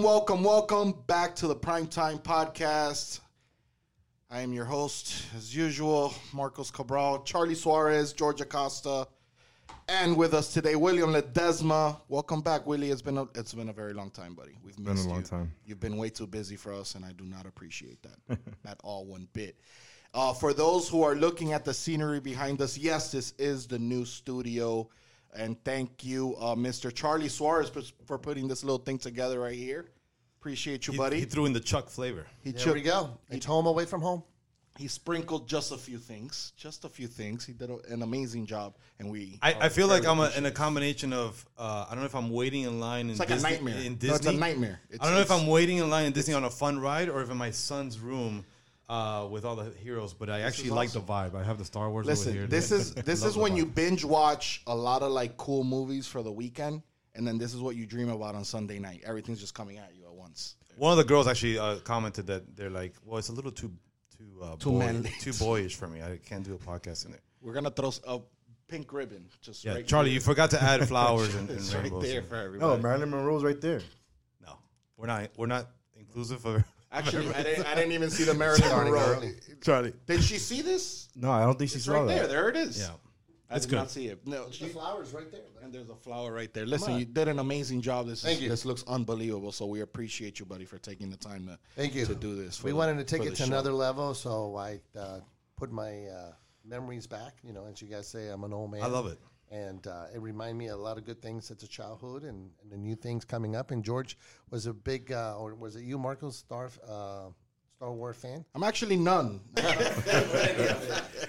Welcome, welcome, welcome back to the Primetime Podcast. I am your host, as usual, Marcos Cabral, Charlie Suarez, George Acosta, and with us today, William Ledesma. Welcome back, Willie. It's been a, it's been a very long time, buddy. We've been a long you. time. You've been way too busy for us, and I do not appreciate that at all one bit. Uh, for those who are looking at the scenery behind us, yes, this is the new studio. And thank you, uh, Mr. Charlie Suarez, for, for putting this little thing together right here. Appreciate you, He, buddy. he threw in the Chuck flavor. He, There chip- we go. It's home away from home. he sprinkled just a few things, just a few things. He did a, an amazing job, and we. I, are I feel like I'm a, in a combination of uh, I don't know if I'm waiting in line in It's like Disney, a nightmare. in No, it's a nightmare. It's, I don't know if I'm waiting in line in Disney on a fun ride or if in my son's room uh, with all the heroes. But I actually is like the vibe. I have the Star Wars over Listen, here. this is this Love is the when vibe. you binge watch a lot of like cool movies for the weekend, and then this is what you dream about on Sunday night. Everything's just coming at you at once. One of the girls actually uh, commented that they're like, "Well, it's a little too too uh, Too boy- manly. too boyish for me. I can't do a podcast in there." We're gonna throw s- a pink ribbon just Yeah, right Charlie, here. you forgot to add flowers and, and It's right rainbows. there for No. Marilyn Monroe's right there. No, we're not. We're not inclusive of. Actually, I didn't, I didn't even see the Marilyn Starting Monroe. early. Charlie. Did she see this? No, I don't think she It's saw right that. there. There it is. Yeah, I That's did good. not see it. No, The she, flowers right there. and there's a flower right there. Listen, you did an amazing job. This Thank is, you. this looks unbelievable. So we appreciate you, buddy, for taking the time to Thank you. to do this. for We the- wanted to take for it the to show. another level, so I uh, put my uh, memories back. You know, as you guys say, I'm an old man. I love it. And uh, it reminded me of a lot of good things since a childhood and, and the new things coming up. And George was a big, uh, or was it you, Marcos, Star, uh, Star Wars fan? I'm actually none.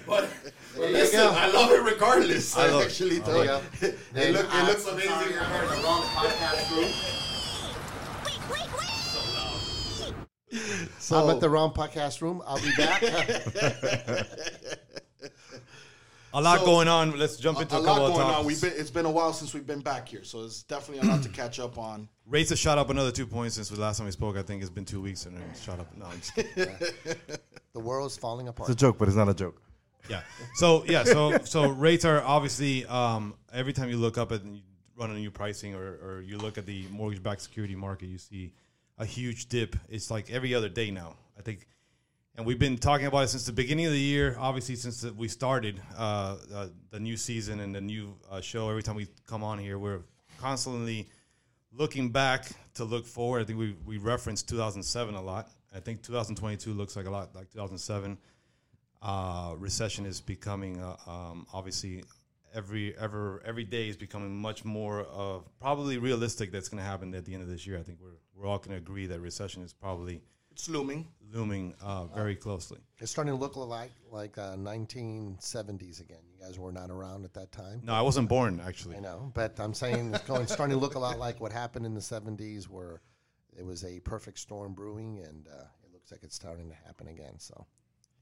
But, but listen, I love it regardless. I love actually There you don't. go. It, look, it looks amazing. Sorry, I heard the wrong podcast group. So, I'm at the wrong podcast room. I'll be back. A lot So- going on. Let's jump into a a, lot going of on. We've been, it's been a while since we've been back here, so it's definitely a lot to catch up on. Rates have shot up another two points since the last time we spoke. I think it's been two weeks and it's shot up. No, I'm just kidding. the world's falling apart. It's a joke, but it's not a joke. yeah. So yeah. So so rates are obviously um, every time you look up at and you run a new pricing or, or you look at the mortgage-backed security market, you see a huge dip. It's like every other day now. I think. And we've been talking about it since the beginning of the year. Obviously, since we started uh, uh, the new season and the new uh, show, every time we come on here, we're constantly looking back to look forward. I think we we referenced 2007 a lot. I think 2022 looks like a lot like 2007. Uh, recession is becoming uh, um, obviously every ever every day is becoming much more of probably realistic. That's going to happen at the end of this year. I think we're we're all going to agree that recession is probably It's looming. looming uh, very closely. It's starting to look like like uh, 1970s again. You guys were not around at that time. No, I wasn't born actually. I know, but I'm saying it's going starting to look a lot like what happened in the 70s, where it was a perfect storm brewing, and uh, it looks like it's starting to happen again. So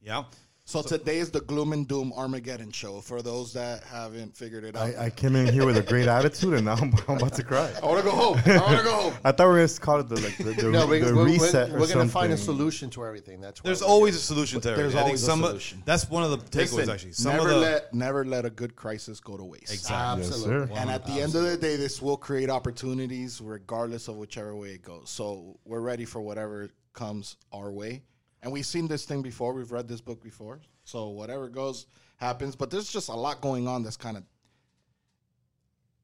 Yeah. So, today is the gloom and doom Armageddon show. For those that haven't figured it out, I, I came in here with a great attitude, and now I'm, I'm about to cry. I want to go home. I want to go home. I thought we were going to call it the, like, the, the, no, we, the we're, reset we're, we're going to find a solution to everything. That's why There's we're always a solution to There's everything. I think always a some of- solution. that's one of the takeaways Listen, actually. Some never of the let never let a good crisis go to waste. exactly. Yes, Absolutely. sir. And at the end of the day, this will create opportunities regardless of whichever way it goes. So we're ready for whatever comes our way. And we've seen this thing before. We've read this book before. So whatever goes happens. But there's just a lot going on that's kind of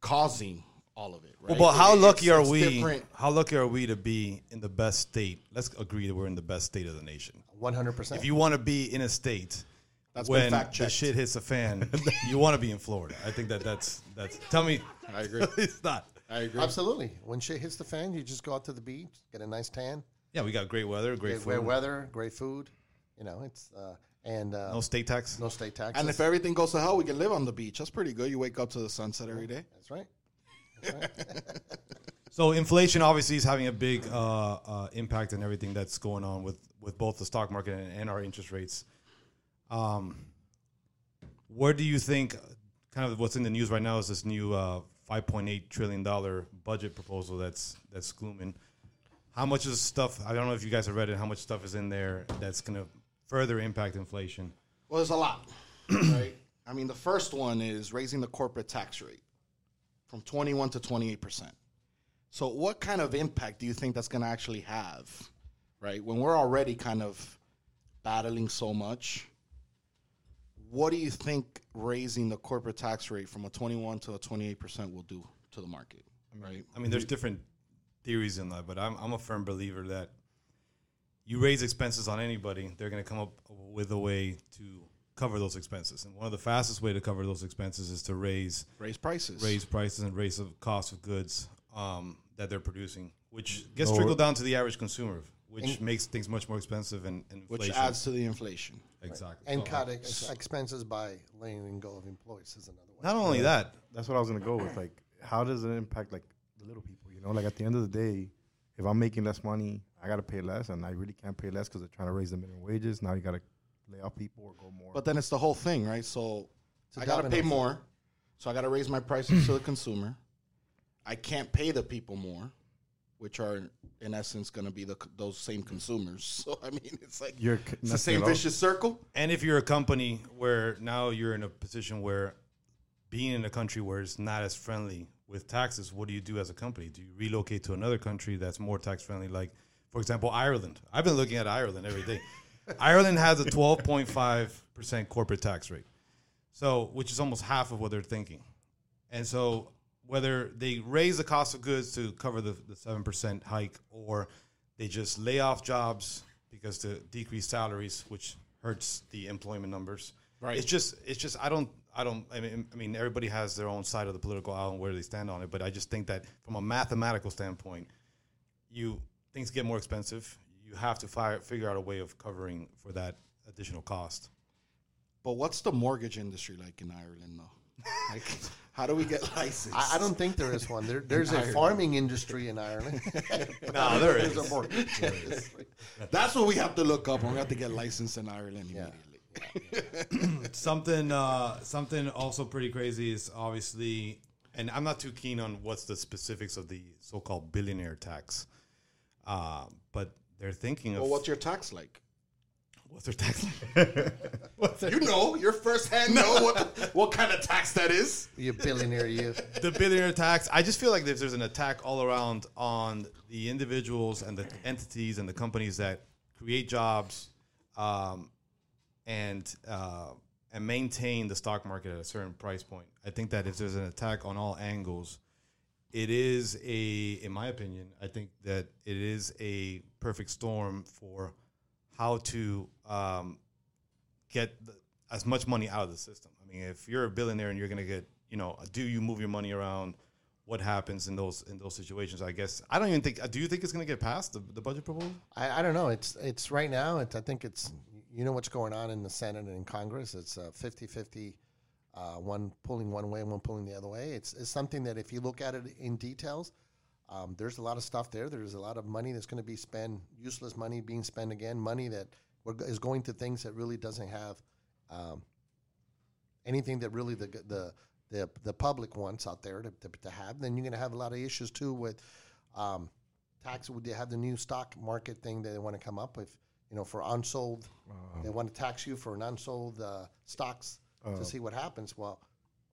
causing all of it. Right? Well, but how It- lucky it's- are it's we? different. How lucky are we to be in the best state? Let's agree that we're in the best state of the nation. 100%. If you want to be in a state That's when the shit hits the fan, you want to be in Florida. I think that that's that's. Tell me, I agree. it's not. I agree. Absolutely. When shit hits the fan, you just go out to the beach, get a nice tan, Yeah, we got great weather, great great, food, great weather, great food. You know, it's uh, and uh, no state tax. no state tax. And if everything goes to hell, we can live on the beach. That's pretty good. You wake up to the sunset every day. that's right. So inflation obviously is having a big uh, uh, impact on everything that's going on with, with both the stock market and, and our interest rates. Um, where do you think, kind of what's in the news right now, is this new uh, 5.8 trillion dollar budget proposal that's that's glooming? How much is stuff? I don't know if you guys have read it. How much stuff is in there that's going to further impact inflation? Well, there's a lot, right? I mean, the first one is raising the corporate tax rate from 21 to 28 percent. So, what kind of impact do you think that's going to actually have, right? When we're already kind of battling so much, what do you think raising the corporate tax rate from a 21 to a 28 percent will do to the market, right? I mean, there's different theories in that, but I'm, I'm a firm believer that you raise expenses on anybody, they're going to come up with a way to cover those expenses. And one of the fastest way to cover those expenses is to raise Raise prices. raise prices and raise the cost of goods um, that they're producing, which gets Lower- trickled down to the average consumer, which makes things much more expensive and, and which adds to the inflation. exactly. And So, cut ex- expenses by laying go of employees is another one. not only that, That's what I was gonna go with. Like, how does it impact like the little people? You know, like at the end of the day, if I'm making less money, I gotta pay less, and I really can't pay less because they're trying to raise the minimum wages. Now you gotta lay off people or go more. But then it's the whole thing, right? So It's a I got to pay effect. more. So I got to raise my prices to the consumer. I can't pay the people more, which are in essence going to be the those same consumers. So I mean, it's like You're c- it's the same vicious circle. And if you're a company where now you're in a position where being in a country where it's not as friendly with taxes, what do you do as a company? Do you relocate to another country that's more tax friendly? Like, for example, Ireland. I've been looking at Ireland every day. Ireland has a 12.5% corporate tax rate. So, which is almost half of what they're thinking. And so, whether they raise the cost of goods to cover the, the 7% hike or they just lay off jobs because to decrease salaries, which hurts the employment numbers. Right. It's just, it's just, I don't, I don't, I mean, I mean, everybody has their own side of the political aisle and where they stand on it. But I just think that from a mathematical standpoint, you, things get more expensive. You have to fire, figure out a way of covering for that additional cost. But what's the mortgage industry like in Ireland, though? Like, how do we get licensed? I, I don't think there is one. There, there's a farming industry in Ireland. No, there There's a mortgage. That's what we have to look up, and we have to get licensed in Ireland Yeah. immediately. something uh, something also pretty crazy is obviously, and I'm not too keen on what's the specifics of the so-called billionaire tax, uh, but they're thinking of Well, what's your tax like? what's their tax. Like? You know, your first hand know what what kind of tax that is. You billionaire, you. the billionaire tax. I just feel like if there's an attack all around on the individuals and the entities and the companies that create jobs, um, and uh, and maintain the stock market at a certain price point. I think that if there's an attack on all angles, it is a, in my opinion, I think that it is a perfect storm for how to um, get the, as much money out of the system. I mean, if you're a billionaire and you're going to get, you know, do you move your money around? What happens in those in those situations? I guess I don't even think. Do you think it's going to get passed the, the budget proposal? I, I don't know. It's it's right now. It's, I think it's you know what's going on in the Senate and in Congress. It's a 50-50, uh, one pulling one way and one pulling the other way. It's, it's something that if you look at it in details, um, there's a lot of stuff there. There's a lot of money that's going to be spent, useless money being spent again, money that is going to things that really doesn't have um, anything that really the the the, the public wants out there to, to, to have. Then you're going to have a lot of issues too with. Um, tax would they have the new stock market thing that they want to come up with you know for unsold they want to tax you for an unsold uh, stocks to see what happens well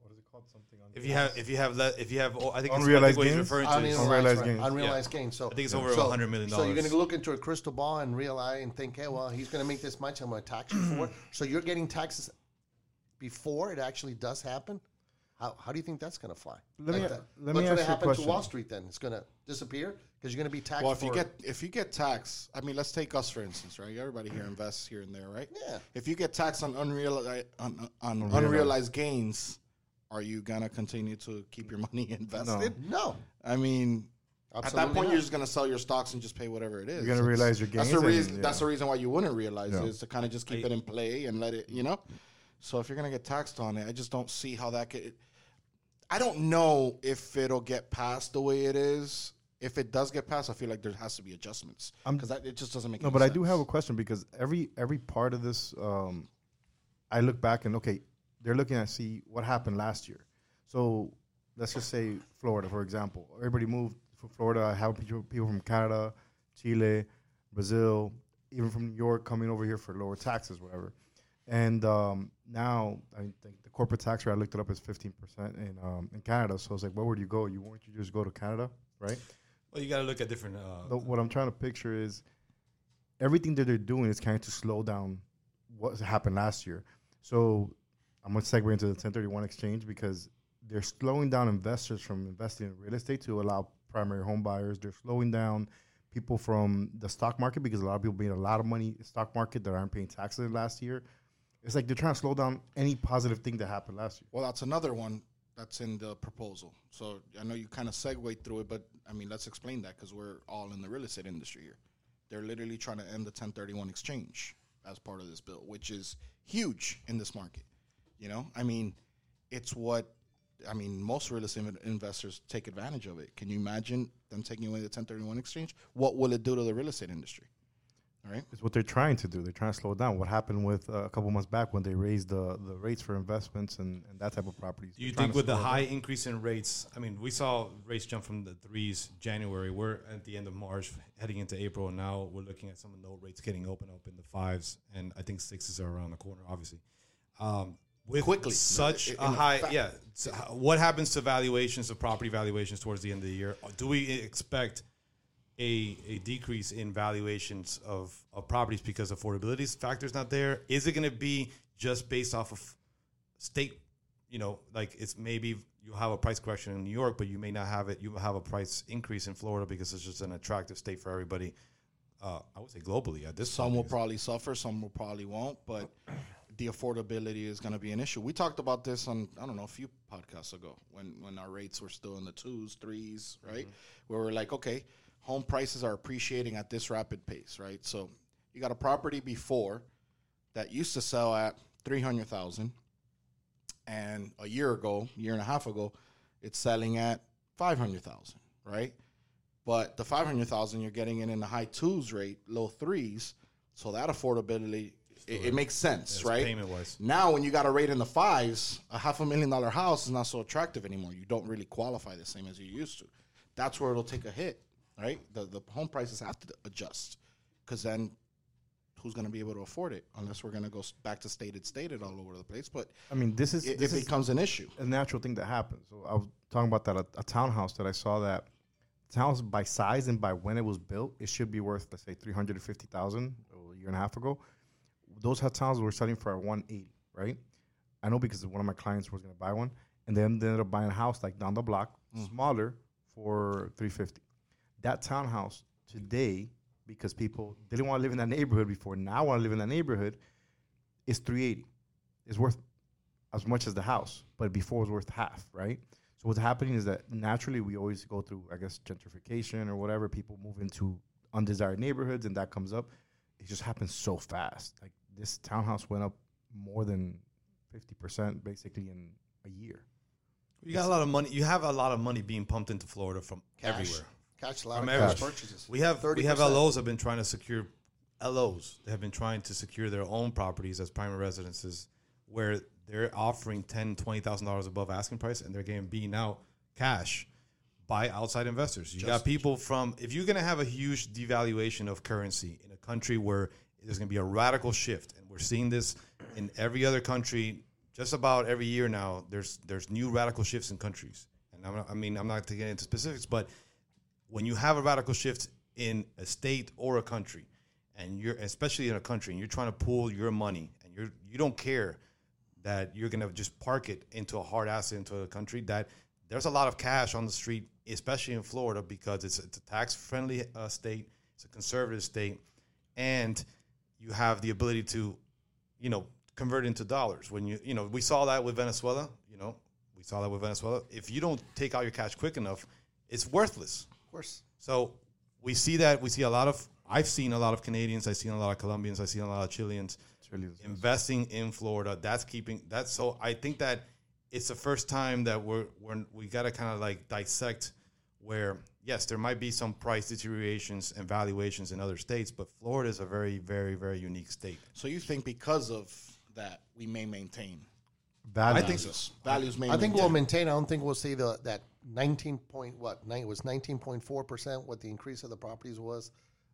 what is it called? Something on If you have, if you have, le- if you have, oh, I think it's, I think Unrealized what gains? referring to. unrealized, Unrealized right, gains. unrealized gains so I think it's over so, $100 million. so you're going to look into a crystal ball and realize and think hey well he's going to make this much i'm going to tax you for it so you're getting taxes before it actually does happen how, how do you think that's going to fly Let me- that. let what's me going to ask you a happen to wall street then it's going to disappear because you're going to be taxed Well, if you get if you get taxed, I mean, let's take us for instance, right? Everybody here invests here and there, right? Yeah. If you get taxed on unrealized on, on Unrealized. unrealized gains, are you gonna continue to keep your money invested? no I mean, at that point, not. you're just gonna sell your stocks and just pay whatever it is. You're gonna realize your gains. That's the gains reason. and, That's the reason why you wouldn't realize Yeah. it is to kind of just keep it in play and let it, you know. So if you're gonna get taxed on it, I just don't see how that could. I don't know if it'll get passed the way it is. If it does get passed, I feel like there has to be adjustments because it just doesn't make. Sense. No, but I do have a question because every every part of this, um, I look back and okay, they're looking at see what happened last year. So let's just say Florida, for example. Everybody moved from Florida. I have people, people from Canada, Chile, Brazil, even from New York coming over here for lower taxes, whatever. And um, now I think the corporate tax rate I looked it up is fifteen percent in um, in Canada. So I was like, where would you go? You won't you just go to Canada, right? Well, you got to look at different. Uh, what I'm trying to picture is everything that they're doing is kind of to slow down what happened last year. So I'm gonna segue into the 1031 exchange because they're slowing down investors from investing in real estate to allow primary home buyers. They're slowing down people from the stock market because a lot of people made a lot of money in the stock market that aren't paying taxes last year. It's like they're trying to slow down any positive thing that happened last year. Well, that's another one that's in the proposal. So I know you kind of segued through it, but I mean, let's explain that because we're all in the real estate industry here. They're literally trying to end the 1031 exchange as part of this bill, which is huge in this market. You know, I mean, it's what I mean. Most real estate investors take advantage of it. Can you imagine them taking away the 1031 exchange? What will it do to the real estate industry? All right. It's what they're trying to do. They're trying to slow it down. What happened with uh, a couple months back when they raised the, the rates for investments and, and that type of properties? Do you think with the slow down. high increase in rates, I mean, we saw rates jump from the threes January. We're at the end of March, heading into April, and now we're looking at some of the note rates getting open up in the fives, and I think sixes are around the corner, obviously. Um, with Quickly. such In a high, fa- yeah. So what happens to valuations of property valuations towards the end of the year? Do we expect a, a decrease in valuations of, of properties because affordability is factors not there? Is it going to be just based off of state, you know, like it's maybe you have a price correction in New York, but you may not have it. You will have a price increase in Florida because it's just an attractive state for everybody. Uh, I would say globally at this Some will probably suffer, some will probably won't, but the affordability is going to be an issue. We talked about this on I don't know a few podcasts ago when when our rates were still in the twos, threes, right? Where we're like, okay, home prices are appreciating at this rapid pace, right? So you got a property before that used to sell at three hundred thousand, and a year ago, year and a half ago, it's selling at five hundred thousand, right? But the five hundred thousand, you're getting it in the high twos rate, low threes. So that affordability, it, it makes sense, Yes, right? payment-wise. Now, when you got a rate in the fives, a half a million dollar house is not so attractive anymore. You don't really qualify the same as you used to. That's where it'll take a hit, right? The the home prices have to adjust because then who's going to be able to afford it unless we're going to go back to stated stated all over the place? But I mean, this is it, this it is becomes an issue. a natural thing that happens. So I was talking about that a, a townhouse that I saw that townhouse by size and by when it was built, it should be worth let's say three hundred and fifty thousand a year and a half ago. Those towns were selling for one eighty, right? I know because one of my clients was going to buy one, and then they ended up buying a house like down the block, mm. smaller, for three fifty. That townhouse today, because people didn't want to live in that neighborhood before, now want to live in that neighborhood, is three eighty. It's worth as much as the house, but before it was worth half, right? So what's happening is that naturally we always go through, I guess, gentrification or whatever. People move into undesired neighborhoods, and that comes up. It just happens so fast. Like this townhouse went up more than fifty percent basically in a year. You got a lot of money. You have a lot of money being pumped into Florida from Cash. everywhere. Catch a lot From of cash purchases. We have 30 we have LOs have been trying to secure LOs. They have been trying to secure their own properties as primary residences, where they're offering ten, twenty thousand dollars above asking price, and they're getting beaten out cash by outside investors. You got people from if you're going to have a huge devaluation of currency in a country where there's going to be a radical shift, and we're seeing this in every other country. Just about every year now, there's there's new radical shifts in countries, and I'm not, I mean I'm not to get into specifics, but when you have a radical shift in a state or a country, and you're especially in a country, and you're trying to pool your money, and you're you don't care that you're gonna just park it into a hard asset into a country that there's a lot of cash on the street, especially in Florida because it's it's a tax friendly uh, state, it's a conservative state, and you have the ability to, you know, convert into dollars. When you you know we saw that with Venezuela, you know, we saw that with Venezuela. If you don't take out your cash quick enough, it's worthless. Of course. So we see that we see a lot of I've seen a lot of Canadians, I've seen a lot of Colombians, I've seen a lot of Chileans really investing in Florida. That's keeping that. So I think that it's the first time that we're, we're we got to kind of like dissect where yes, there might be some price deteriorations and valuations in other states, but Florida is a very very very unique state. So you think because of that we may maintain bad. I think so. values may I think maintain. we'll maintain. I don't think we'll see the that 19 point what nine it was 19.4 percent what the increase of the properties was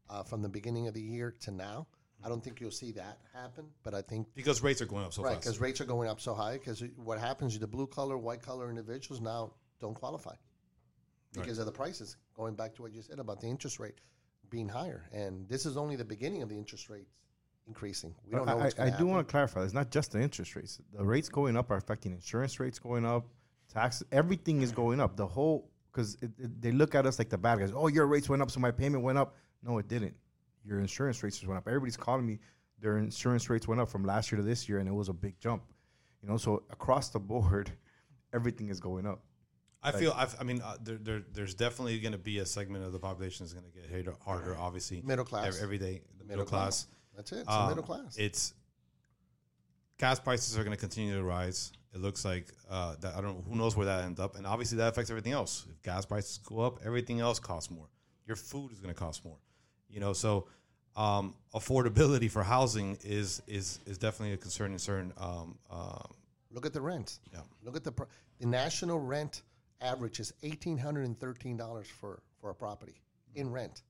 uh, from the beginning of the year to now. I don't think you'll see that happen, but I think Because rates are going up so right because rates are going up so high. Because what happens the blue collar, white collar individuals now don't qualify because of the prices going back to what you said about the interest rate being higher, and this is only the beginning of the interest rates increasing. We don't know. I, what's I, I gonna do want to clarify. It's not just the interest rates. The rates going up are affecting insurance rates going up, taxes. Everything is going up. The whole because it, it, they look at us like the bad guys. Oh, your rates went up, so my payment went up. No, it didn't. Your insurance rates just went up. Everybody's calling me. Their insurance rates went up from last year to this year, and it was a big jump. You know, so across the board, everything is going up. I feel. I've, I mean, uh, there, there, there's definitely going to be a segment of the population that's going to get hit harder. Obviously, Middle class. Every, every day, the middle, Middle class. That's it. It's Um, middle class. It's gas prices are going to continue to rise. It looks like uh, that. I don't. know Who knows where that ends up? And obviously, that affects everything else. If gas prices go up, everything else costs more. Your food is going to cost more. You know, so um, affordability for housing is is is definitely a concern certain. Um, um, Look at the rent. Yeah. Look at the pr- the national rent average is eighteen hundred and thirteen dollars for for a property in rent.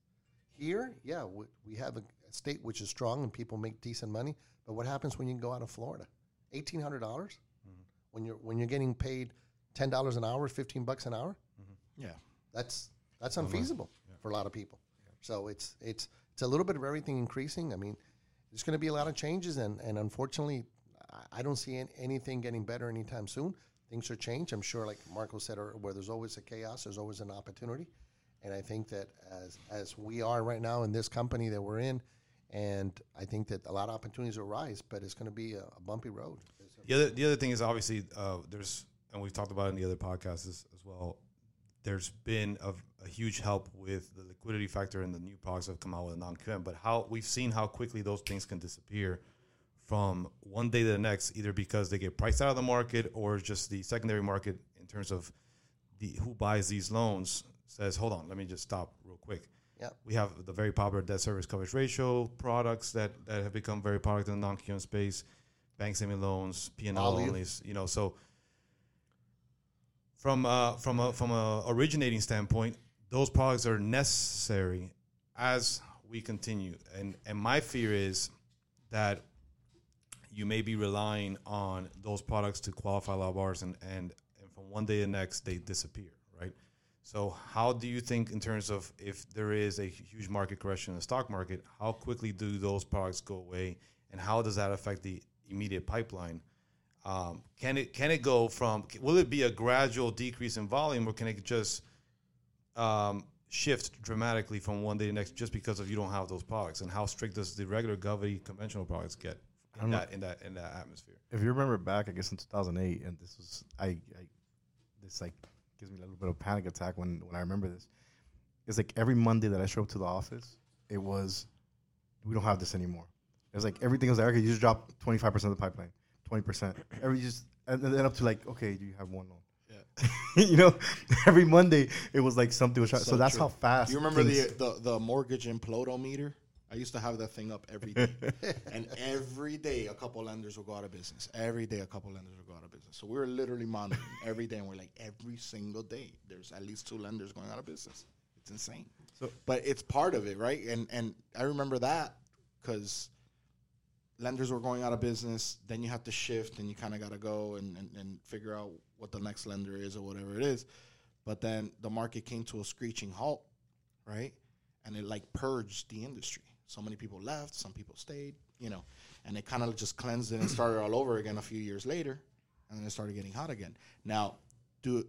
Here, yeah, we, we have a state which is strong and people make decent money. But what happens when you go out of Florida? Eighteen hundred dollars mm-hmm. when you're when you're getting paid ten dollars an hour, fifteen bucks an hour. Mm-hmm. Yeah. That's that's unfeasible for a lot of people. So it's it's it's a little bit of everything increasing. I mean, there's going to be a lot of changes, and and unfortunately, I- I don't see an- anything getting better anytime soon. Things are changed. I'm sure, like Marco said, or where there's always a chaos, there's always an opportunity. And I think that as as we are right now in this company that we're in, and I think that a lot of opportunities will rise, but it's going to be a, a bumpy road. The other the other thing is obviously uh, there's and we've talked about it in the other podcasts as, as well. There's been a, a huge help with the liquidity factor and the new products that have come out with non QM, but how we've seen how quickly those things can disappear from one day to the next, either because they get priced out of the market or just the secondary market in terms of the who buys these loans says, hold on, let me just stop real quick. Yep. We have the very popular debt service coverage ratio products that, that have become very popular in the non-QM space, bank saving loans, P and L onlys. You know, so from uh, from a from a originating standpoint, those products are necessary as we continue. And and my fear is that you may be relying on those products to qualify law bars and, and, and from one day to the next they disappear? So how do you think in terms of if there is a huge market correction in the stock market, how quickly do those products go away and how does that affect the immediate pipeline? Um, can it can it go from will it be a gradual decrease in volume or can it just um, shift dramatically from one day to the next just because of you don't have those products and how strict does the regular govy conventional products get in that in that in that atmosphere? If you remember back, I guess in 2008, and this was I, I this like gives me a little bit of panic attack when when I remember this. It's like every Monday that I show up to the office, it was we don't have this anymore. It was like everything was like okay, you just drop 25 percent of the pipeline, 20 percent. Every just and then up to like okay, do you have one loan? Yeah. you know, every Monday it was like something was. So, So that's true. how fast. You remember the, the the mortgage implodometer? I used to have that thing up every day, and every day a couple lenders would go out of business. Every day a couple lenders would go out of business. So we were literally monitoring every day, and we're like every single day there's at least two lenders going out of business. It's insane. So- but it's part of it, right? And and I remember that because lenders were going out of business. Then you have to shift, and you kind of got to go and, and and figure out what the next lender is or whatever it is. But then the market came to a screeching halt, right? And it like purged the industry. So many people left, some people stayed, you know, and it kind of just cleansed it and started all over again a few years later, and then it started getting hot again. Now, do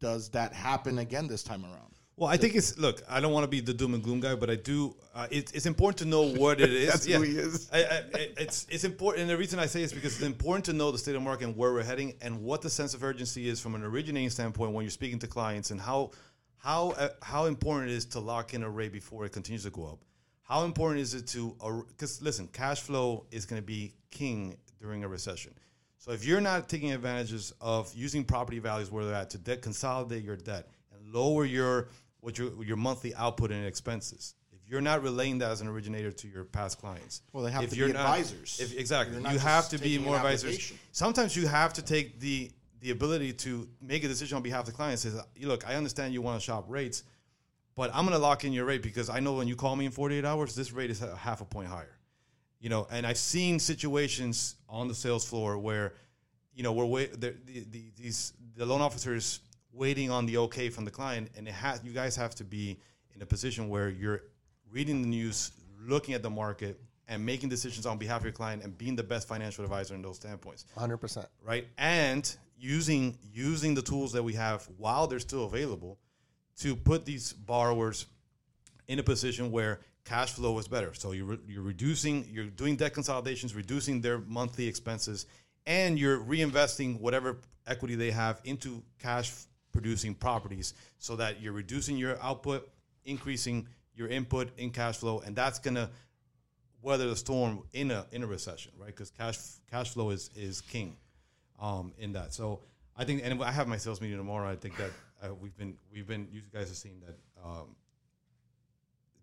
does that happen again this time around? Well, I think it's look. I don't want to be the doom and gloom guy, but I do. Uh, it, it's important to know what it is. That's who he is. I, I, I- it's it's important, and the reason I say is because it's important to know the state of market and where we're heading, and what the sense of urgency is from an originating standpoint when you're speaking to clients, and how how uh, how important it is to lock in a rate before it continues to go up. How important is it to because listen, cash flow is going to be king during a recession. So if you're not taking advantages of using property values where they're at to debt consolidate your debt and lower your what your your monthly output and expenses, if you're not relaying that as an originator to your past clients, Well, they have if to you're be not- advisors. If, exactly, you have to be more advisors. Sometimes you have to take the the ability to make a decision on behalf of the client. Says, look, I understand you want to shop rates, but I'm going to lock in your rate because I know when you call me in 48 hours, this rate is a half a point higher. You know, and I've seen situations on the sales floor where, you know, we're wait, the, the, the, these the loan officers waiting on the okay from the client, and it has you guys have to be in a position where you're reading the news, looking at the market, and making decisions on behalf of your client, and being the best financial advisor in those standpoints, 100%. right? And using using the tools that we have while they're still available to put these borrowers in a position where cash flow is better. So you're, re- you're reducing, you're doing debt consolidations, reducing their monthly expenses, and you're reinvesting whatever equity they have into cash producing properties so that you're reducing your output, increasing your input in cash flow, and that's gonna weather the storm in a in a recession, right? Because cash cash flow is is king um, in that. So I think, and I have my sales meeting tomorrow. I think that uh, we've been we've been you guys have seen that um,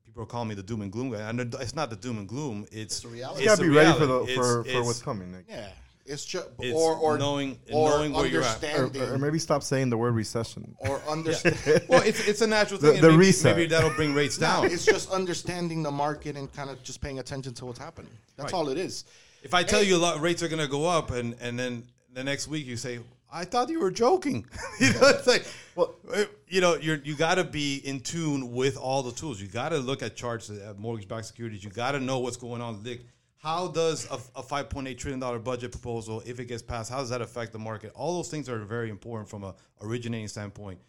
people are calling me the doom and gloom guy, and it's not the doom and gloom. It's, the reality. You gotta the be ready for the reality. for, It's- for what's coming. Like, Yeah, it's just It's or or knowing- or knowing where you're at. or, understanding or maybe stop saying the word recession. or understand. Well, it's it's a natural thing. and the maybe, reset. maybe that'll bring rates No, down. it's just understanding the market and kind of just paying attention to what's happening. That's Right. all it is. If I tell you a lot, rates are going to go up, and and then the next week you say, "I thought you were joking," you know, it's like, well, eh, you know, you're you got to be in tune with all the tools. You got to look at charts at mortgage-backed securities. You got to know what's going on. Like, how does a, a 5.8 trillion dollar budget proposal, if it gets passed, how does that affect the market? All those things are very important from a originating standpoint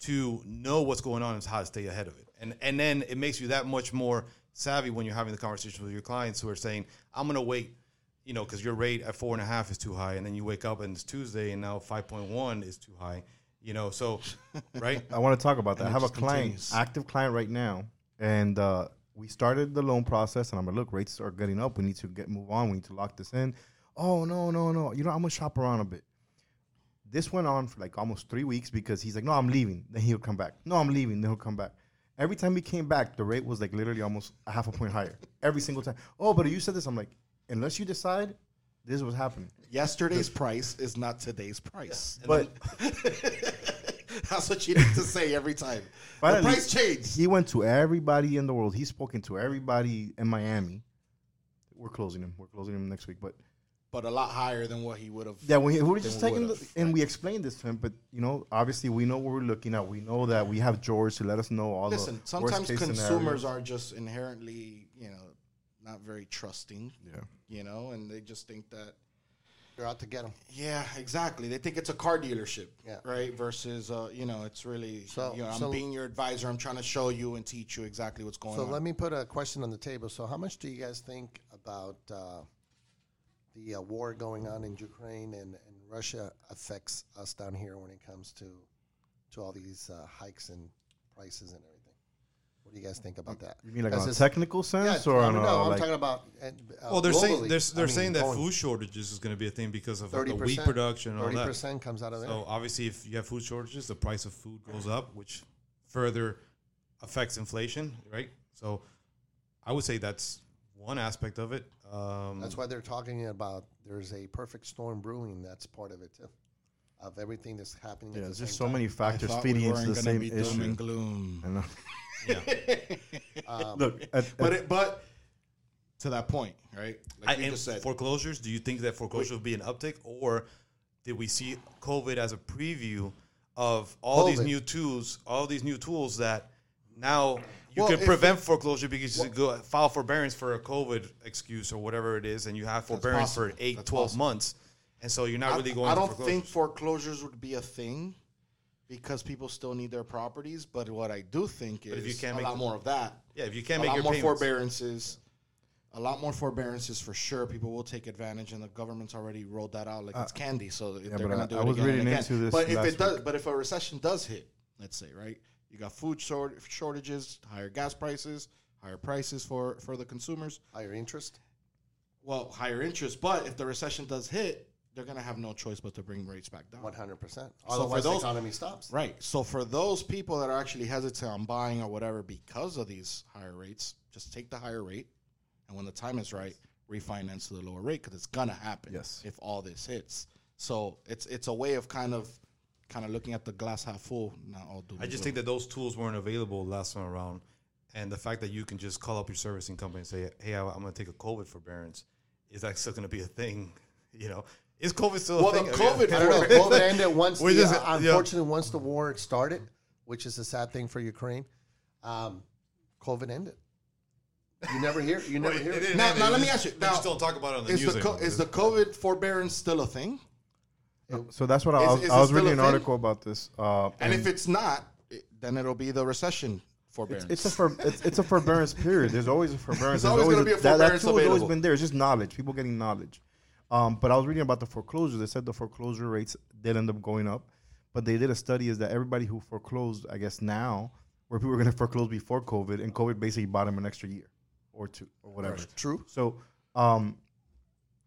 to know what's going on and how to stay ahead of it. And and then it makes you that much more savvy when you're having the conversation with your clients who are saying, "I'm going to wait." You know, because your rate at four and a half is too high, and then you wake up and it's Tuesday, and now five point one is too high. You know, so right? I want to talk about that. I it have a client, continues. active client right now, and uh, we started the loan process. And I'm like, look, rates are getting up. We need to get move on. We need to lock this in. Oh no, no, no. You know, I'm gonna shop around a bit. This went on for like almost three weeks because he's like, no, I'm leaving. Then he'll come back. No, I'm leaving. Then he'll come back. Every time he came back, the rate was like literally almost a half a point higher. Every single time. Oh, but you said this. I'm like, unless you decide, this is what's happening. Yesterday's price is not today's price. But That's what you need to say every time. the Finally, price changed. He went to everybody in the world. He's spoken to everybody in Miami. We're closing him. We're closing him next week. But but a lot higher than what he would have. yeah, we, we were just taking, the, and we explained this to him. But you know, obviously, we know what we're looking at. We know that we have George to let us know all Listen, the sometimes worst-case consumers scenarios. are just inherently, you know, not very trusting. Yeah. You know, and they just think that. they're out to get them. Yeah, exactly. They think it's a car dealership, Yeah. right? Versus, uh, you know, it's really, So- you know, I'm so- being your advisor. I'm trying to show you and teach you exactly what's going So on. So let me put a question on the table. So how much do you guys think about uh, the uh, war going on in Ukraine and, and Russia affects us down here when it comes to to all these uh, hikes in prices and everything? What do you guys think about that? You mean like Does on a this- technical Yeah, sense or I on don't a, know. I'm like talking about. Uh, Well, they're saying they're, they're mean, saying that food shortages is going to be a thing because of 30%, the wheat production all Thirty that. percent comes out of there. So obviously, if you have food shortages, the price of food goes up, which further affects inflation, right? So I would say that's one aspect of it. Um, That's why they're talking about there's a perfect storm brewing. That's part of it too, of everything that's happening. yeah, at the there's same just so time. many factors feeding we into the same be doom and gloom. I know. yeah. Um, Look, at, But it, but to that point, right? I, Like you just said, foreclosures. Do you think that foreclosure will be an uptick, or did we see COVID as a preview of all these new tools, all these new tools that now you Well, can if prevent foreclosure because you go file forbearance for a COVID excuse or whatever it is, and you have forbearance for possible. eight, That's 12 possible. months, and so you're not I, really going. I don't foreclosures. think foreclosures would be a thing because people still need their properties. But what I do think is if you can't a make lot the- more of that. Yeah, if you can't a make lot your more payments, forbearances. A lot more forbearances for sure. People will take advantage, and the government's already rolled that out like uh, it's candy. So they're but going I- to do I it was again and reading again. into this But if last it does, week. but if a recession does hit, let's say, right, you got food short, shortages, higher gas prices, higher prices for for the consumers. higher interest. Well, higher interest. But if the recession does hit, they're going to have no choice but to bring rates back down. One hundred percent. for Otherwise, those- the economy stops. Right. So for those people that are actually hesitant on buying or whatever because of these higher rates, just take the higher rate, and when the time is right, refinance to the lower rate because it's gonna happen. Yes. If all this hits, so it's it's a way of kind of kind of looking at the glass half full, not all doom. I just think that those tools weren't available last time around, and the fact that you can just call up your servicing company and say, "Hey, I- I'm going to take a COVID forbearance," is that still going to be a thing? You know, Is COVID still a thing? Well, the thing? COVID I don't know. COVID ended once. The, just- uh, yeah. unfortunately, once the war started, which is a sad thing for Ukraine, um, COVID ended. You never hear. You never hear. it. Now- now let me ask you, They now, just don't talk about it on the Is news the co- is the COVID forbearance still a thing? So that's what I Is- was, is I was reading an thing? article about this. Uh, And if it's not, it- then it'll be the recession forbearance. It's a for, it's, it's a forbearance period. There's always a forbearance. There's always gonna be a that, that forbearance tool has always been there. It's just knowledge. People getting knowledge. Um, but I was reading about the foreclosures. They said the foreclosure rates did end up going up, but they did a study is that everybody who foreclosed, I guess now, where people were going to foreclose before COVID, and COVID basically bought them an extra year or two or whatever. True. So um,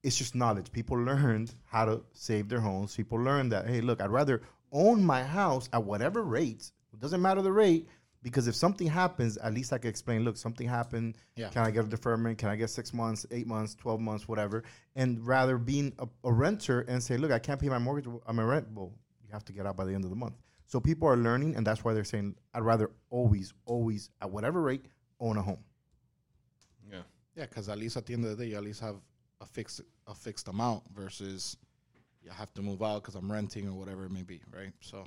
it's just knowledge. People learned how to save their homes. People learned that, hey, look, I'd rather own my house at whatever rate. It doesn't matter the rate because if something happens, at least I can explain, look, something happened. Yeah. Can I get a deferment? Can I get six months, eight months, 12 months, whatever? And rather being a, a renter and say, look, I can't pay my mortgage. I'm a rent. Well, you have to get out by the end of the month. So people are learning, and that's why they're saying, I'd rather always, always, at whatever rate, own a home. yeah. yeah, because at least at the end of the day, you at least have a fixed a fixed amount versus you have to move out because I'm renting or whatever it may be, right? So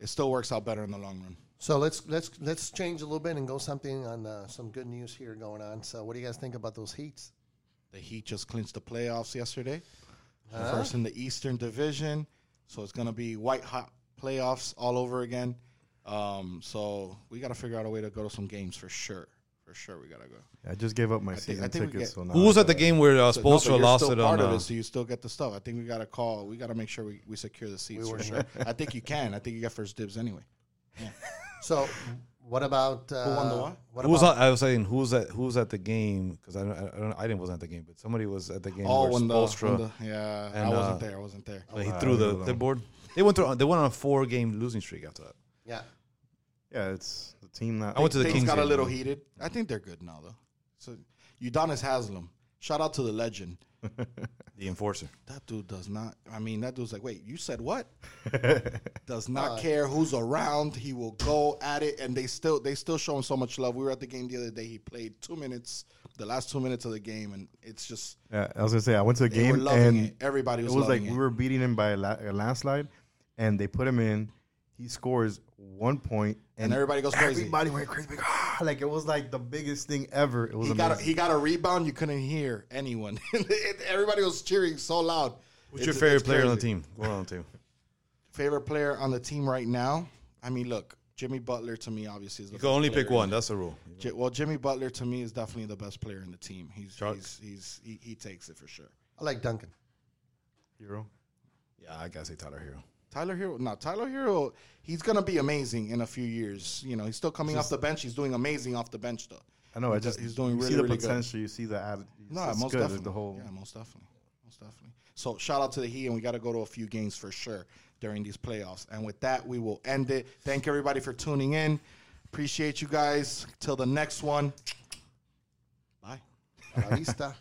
it still works out better in the long run. So let's let's let's change a little bit and go something on uh, some good news here going on. So what do you guys think about those heats? The Heat just clinched the playoffs yesterday. Huh? First in the Eastern Division, so it's gonna be white hot playoffs all over again. Um, so we got to figure out a way to go to some games for sure. For sure, we gotta go. I just gave up my think- season I think tickets. get- so now Who was at the game where uh, So- no, but Spoelstra lost still it part on? of Uh, it, so you still get the stuff. I think we gotta call. We gotta make sure we, we secure the seats for sure. I think you can. I think you get first dibs anyway. Yeah. So what about uh, won the what? What who was about on, I was saying who was at who was at the game because I don't, I don't I didn't wasn't at the game but somebody was at the game Oh, where when the, Spoelstra when the yeah, I wasn't uh, there. I wasn't there. like, he I threw the, the board. They went through they went on a four game losing streak after that. yeah? Yeah, it's the team that. I went to the Things Kings got a game. little heated. I think they're good now though. So Udonis Haslem. Shout out to the legend. The enforcer. That dude does not. I mean, that dude's like, wait, you said what? does not care who's around. He will go at it, and they still they still show him so much love. We were at the game the other day. He played two minutes, the last two minutes of the game, and it's just Yeah, I was gonna say I went to the game and it. Everybody it was, was like loving we were beating him by a, la- a landslide, and they put him in. He scores one point, And everybody goes crazy. Everybody went crazy. Like, ah, like it was like the biggest thing ever. It was he got a, he got a rebound. You couldn't hear anyone. Everybody was cheering so loud. Who's your favorite it's player on the team? Go on the team. Favorite player on the team right now? I mean, look, Jimmy Butler to me obviously is the You can only player pick one. That's the rule. J- well, Jimmy Butler to me is definitely the best player in the team. He's Chuck? he's, he's he, he takes it for sure. I like Duncan. hero. Yeah, I gotta say Tyler Herro. Tyler Herro, no, Tyler Herro, he's gonna be amazing in a few years. You know, he's still coming off the bench. He's doing amazing off the bench though. I know. I He's- just he's doing you really see the really good. You see the attitude. No, most good. definitely. The whole. yeah, most definitely, most definitely. So shout out to the Heat, and we got to go to a few games for sure during these playoffs. And with that, we will end it. Thank everybody for tuning in. Appreciate you guys. Till the next one. Bye. A la vista.